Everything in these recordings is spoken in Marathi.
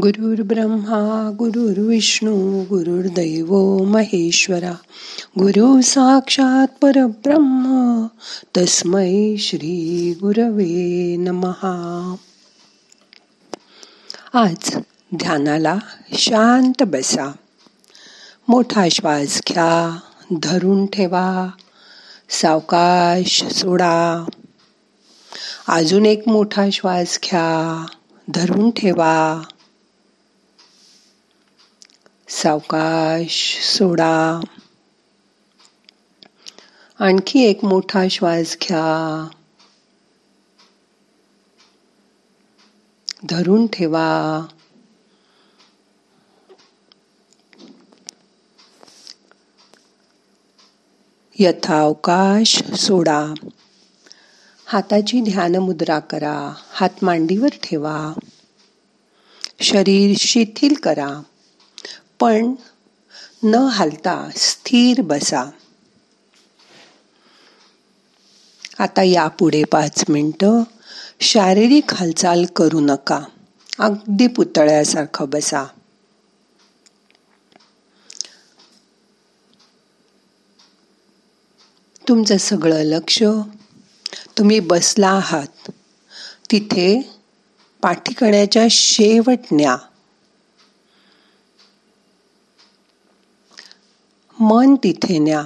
गुरुर् ब्रह्मा गुरुर्विष्णू गुरुर्दैव महेश्वरा गुरु साक्षात परब्रह्म तस्मै श्री गुरवे नमहा आज ध्यानाला शांत बसा. मोठा श्वास घ्या धरून ठेवा सावकाश सोडा. अजून एक मोठा श्वास घ्या धरून ठेवा. सावकाश सोडा. आणखी एक मोठा श्वास घ्या. धरून ठेवा. यथावकाश सोडा. हाताची ध्यान मुद्रा करा. हात मांडीवर ठेवा. शरीर शिथिल करा. पण न हालता स्थिर बसा. आता यापुढे पाच मिनटं शारीरिक हालचाल करू नका. अगदी पुतळ्यासारखं बसा. तुमचं सगळं लक्ष तुम्ही बसला आहात. तिथे पाठीकण्याच्या शेवट मन तिथे न्या.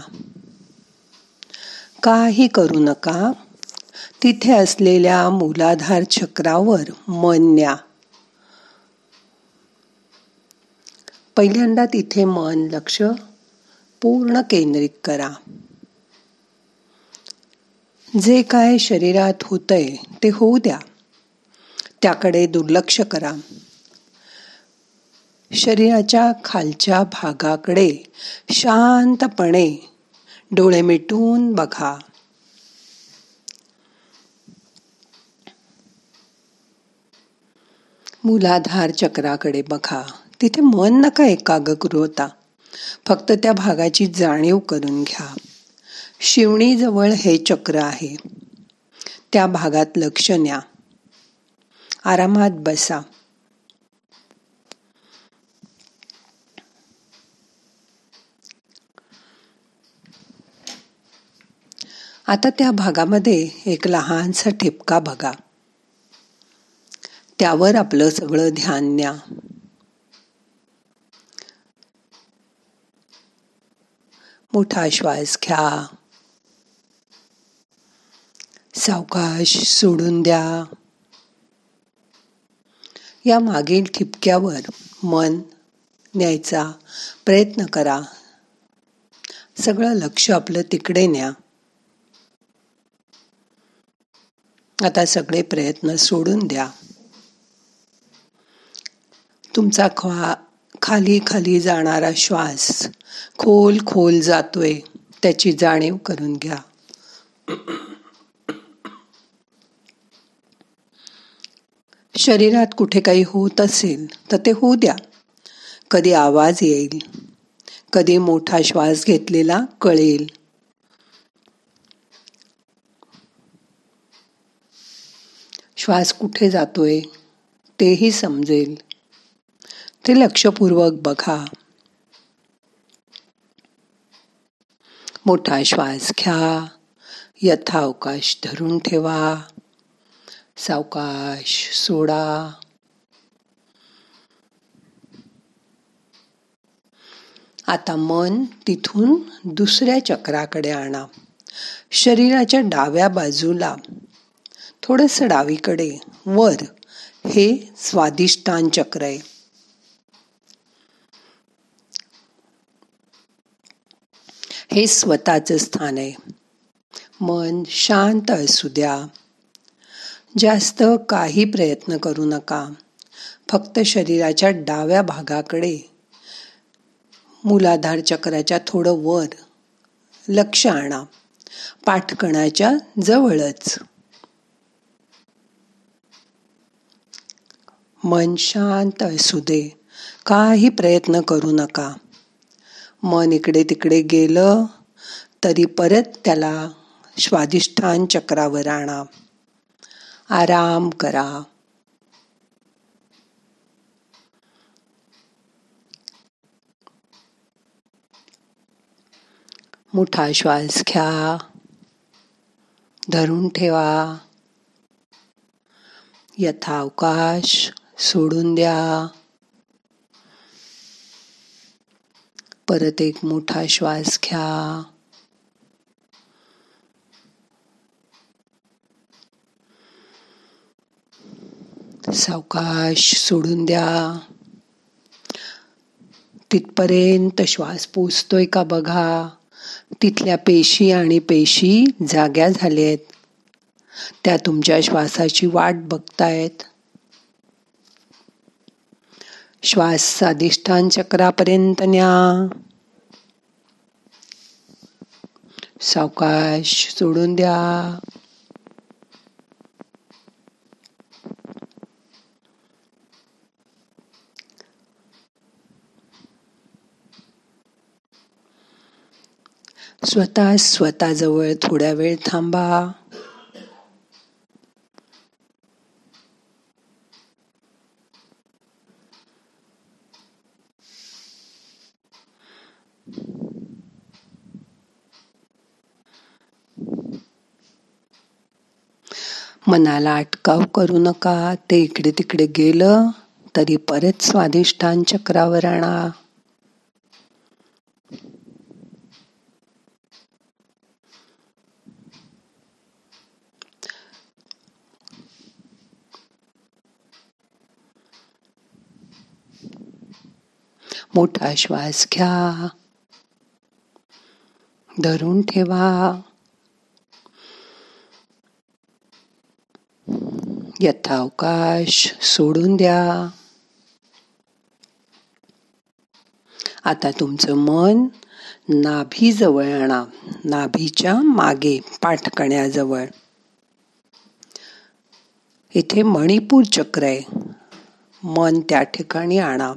काही करू नका. तिथे असलेल्या मूलाधार चक्रावर मन न्या. पहिल्यांदा तिथे मन लक्ष पूर्ण केंद्रित करा. जे काय शरीरात होतंय ते होऊ द्या. त्याकडे दुर्लक्ष करा. शरीराच्या खालच्या भागाकडे शांतपणे डोळे मिटून बघा. मूलाधार चक्राकडे बघा. तिथे मन नका एकाग्र होता. फक्त त्या भागाची जाणीव करून घ्या. शिवणीजवळ हे चक्र आहे. त्या भागात लक्ष न्या. आरामात बसा. आता त्या भागामध्ये एक लहानसा ठिपका बघा. त्यावर आपलं सगळं ध्यान न्या मोठा श्वास घ्या. सावकाश सोडून द्या. या मागील ठिपक्यावर मन न्यायचा प्रयत्न करा. सगळं लक्ष आपलं तिकडे न्या. आता सगळे प्रयत्न सोडून द्या. तुमचा ख्वा खाली खाली जाणारा श्वास खोल खोल जातोय त्याची जाणीव करून घ्या. शरीरात कुठे काही होत असेल तर ते होऊ द्या. कधी आवाज येईल कधी मोठा श्वास घेतलेला कळेल. श्वास कुठे जातोय तेही समजेल. ते लक्षपूर्वक बघा. मोठा श्वास घ्या. यथावकाश धरून ठेवा. सावकाश सोडा. आता मन तिथून दुसऱ्या चक्राकडे आणा. शरीराच्या डाव्या बाजूला थोडंसं डावीकडे वर हे स्वादिष्टान चक्र आहे. हे स्वतःच स्थान आहे. मन शांत असू द्या. जास्त काही प्रयत्न करू नका. फक्त शरीराच्या डाव्या भागाकडे मूलाधार चक्राच्या थोडं वर लक्ष आणा. पाठकणाच्या जवळच. मन शांत असू दे. काही प्रयत्न करू नका. मन इकडे तिकडे गेलं तरी परत त्याला स्वाधिष्ठान चक्रावर आणा. आराम करा. मोठा श्वास घ्या. धरून ठेवा. यथावकाश सोडून द्या. परत एक मोठा श्वास घ्या. सावकाश सोडून द्या. तिथपर्यंत श्वास पोचतोय का बघा. तिथल्या पेशी आणि पेशी जाग्या झाल्या आहेत त्या तुमच्या श्वासाची वाट बघतायत. श्वास अधिष्ठान चक्रापर्यंत न्या सावकाश सोडून द्या. स्वतः स्वतःजवळ थोड्या वेळ थांबा. मनाला अटकाव करू नका. ते इकडे तिकडे गेलं तरी परत स्वादिष्टान चक्रावर आणा. मोठा श्वास घ्या. धरून ठेवा. यथावकाश सोडून द्या. आता तुमचं मन नाभीजवळ आणा. नाभीच्या मागे पाठकण्याजवळ इथे मणिपूर चक्र आहे. मन त्या ठिकाणी आणा.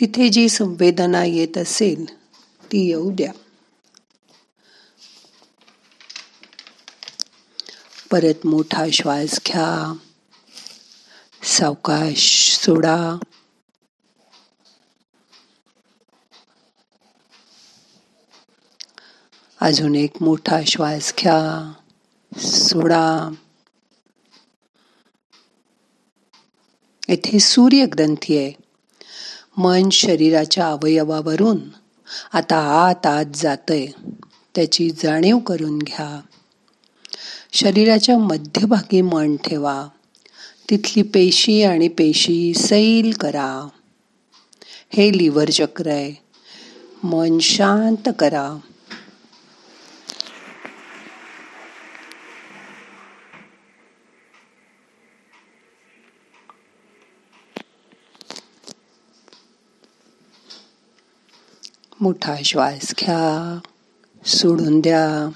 तिथे जी संवेदना येत असेल ती येऊ द्या. परत मोठा श्वास घ्या. सावकाश सोडा. अजून एक मोठा श्वास घ्या. सोडा. येथे सूर्यग्रंथी आहे. मन शरीराच्या अवयवावरून आता आत आत जातय. त्याची जाणीव करून घ्या. शरीराच्या मध्यभागी मन ठेवा. तिथली पेशी आणि पेशी सैल करा. हे लिव्हर चक्र आहे. मन शांत करा. मोठा श्वास घ्या. सोडून द्या.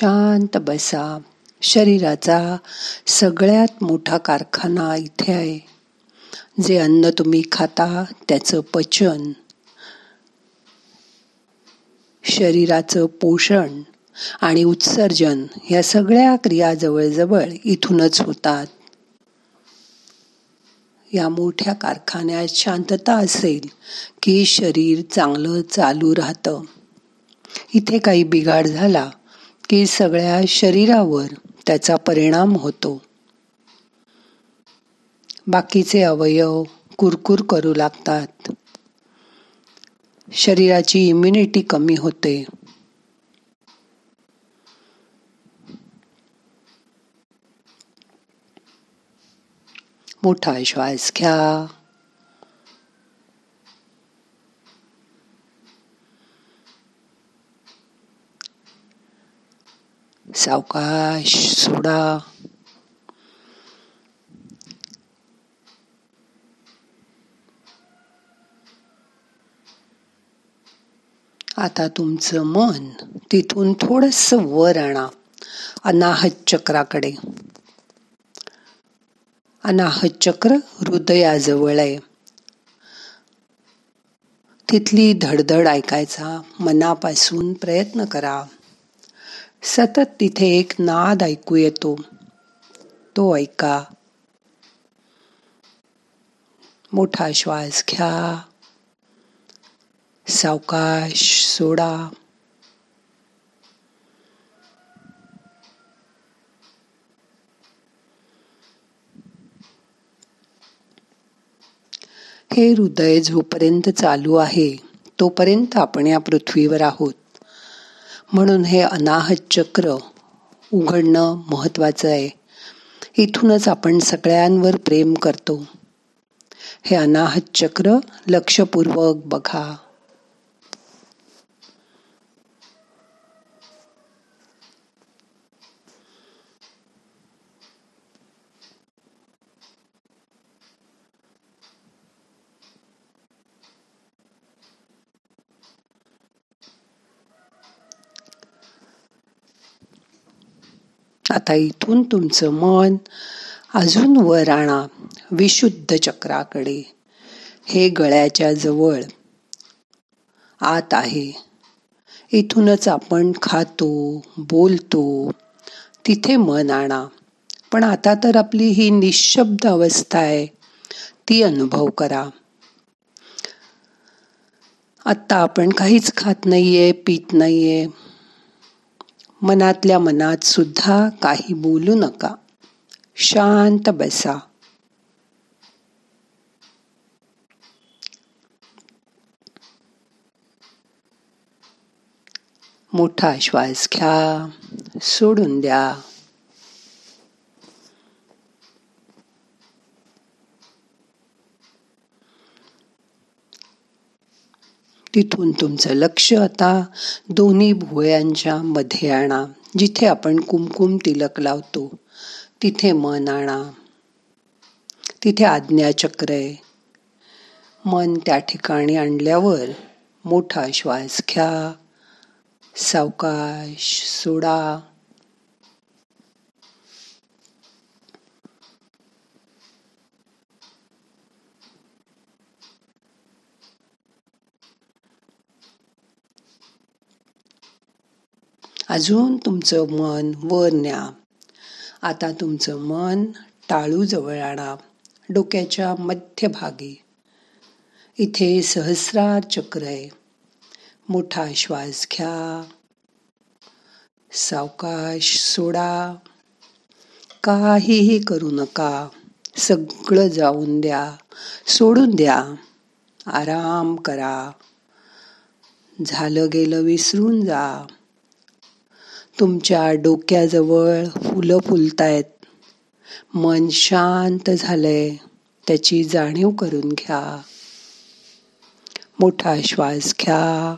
शांत बसा. शरीराचा सगळ्यात मोठा कारखाना इथे आहे. जे अन्न तुम्ही खाता त्याचं पचन. शरीराचं पोषण आणि उत्सर्जन या सगळ्या क्रिया जवळजवळ इथूनच होतात. या मोठ्या कारखान्यात शांतता असेल की शरीर चांगलं चालू राहतं. इथे काही बिघाड झाला की सगळ्या शरीरावर त्याचा परिणाम होतो. बाकीचे अवयव कुरकुर करू लागतात. शरीराची इम्युनिटी कमी होते. मोठा श्वास घ्या. सावकाश सोडा. आता तुमचं मन तिथून थोडस वर आणा. अनाहत चक्राकडे. अनाहत चक्र हृदयाजवळ आहे. तिथली धडधड ऐकायचा मनापासून प्रयत्न करा. सतत तिथे एक नाद ऐकू येतो. तो ऐका. मोठा श्वास घ्या. सावकाश सोडा. हे हृदय जोपर्यंत चालू आहे तोपर्यंत आपण या पृथ्वीवर आहोत. म्हणून हे अनाहत चक्र उघडणं महत्त्वाचं आहे. इथूनच आपण सगळ्यांवर प्रेम करतो. हे अनाहत चक्र लक्षपूर्वक बघा. आता इथून तुमचं मन अजून वर आणा विशुद्ध चक्राकडे. हे गळ्याच्या जवळ आत आहे. इथूनच आपण खातो बोलतो तिथे मन आणा. पण आता तर आपली ही निशब्द अवस्था आहे ती अनुभव करा. आत्ता आपण काहीच खात नाहीये पित नाहीये. मनातल्या मनात सुद्धा काही बोलू नका. शांत बसा. मोठा श्वास घ्या सोडून द्या. तिथून तुमचं लक्ष आता दोन्ही भुवयांच्या मध्ये आणा जिथे आपण कुमकुम तिलक लावतो. तिथे मन आणा. तिथे आज्ञाचक्र आहे. मन त्या ठिकाणी आणल्यावर मोठा श्वास घ्या. सावकाश सोडा. अजून तुमचं मन वर न्या. आता तुमचं मन टाळू जवळ आणा. डोक्याच्या मध्यभागी. इथे सहस्रार चक्र आहे. मोठा श्वास घ्या. सावकाश सोडा. काहीही करू नका. सगळं जाऊन द्या. सोडून द्या. आराम करा. झालं गेलं विसरून जा. तुमच्या डोक्याजवळ फुलं फुलतायत. मन शांत झालंय. त्याची जाणीव करून घ्या. मोठा श्वास घ्या.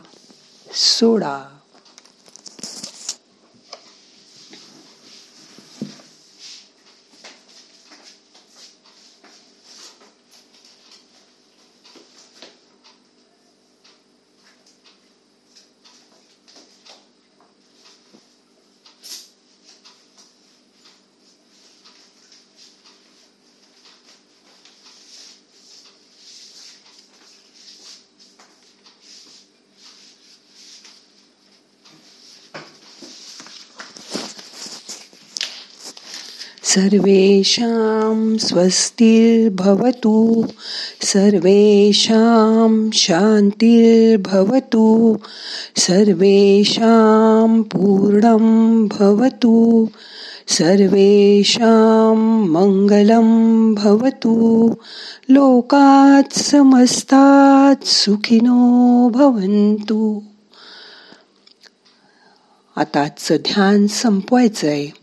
सोडा. सर्वेषां स्वस्तिर्भवतु सर्वेषां शान्तिर्भवतु सर्वेषां पूर्णं भवतु सर्वेषां मङ्गलं भवतु लोकात् समस्तात् सुखिनो भवन्तु. आताचं ध्यान संपवायचं आहे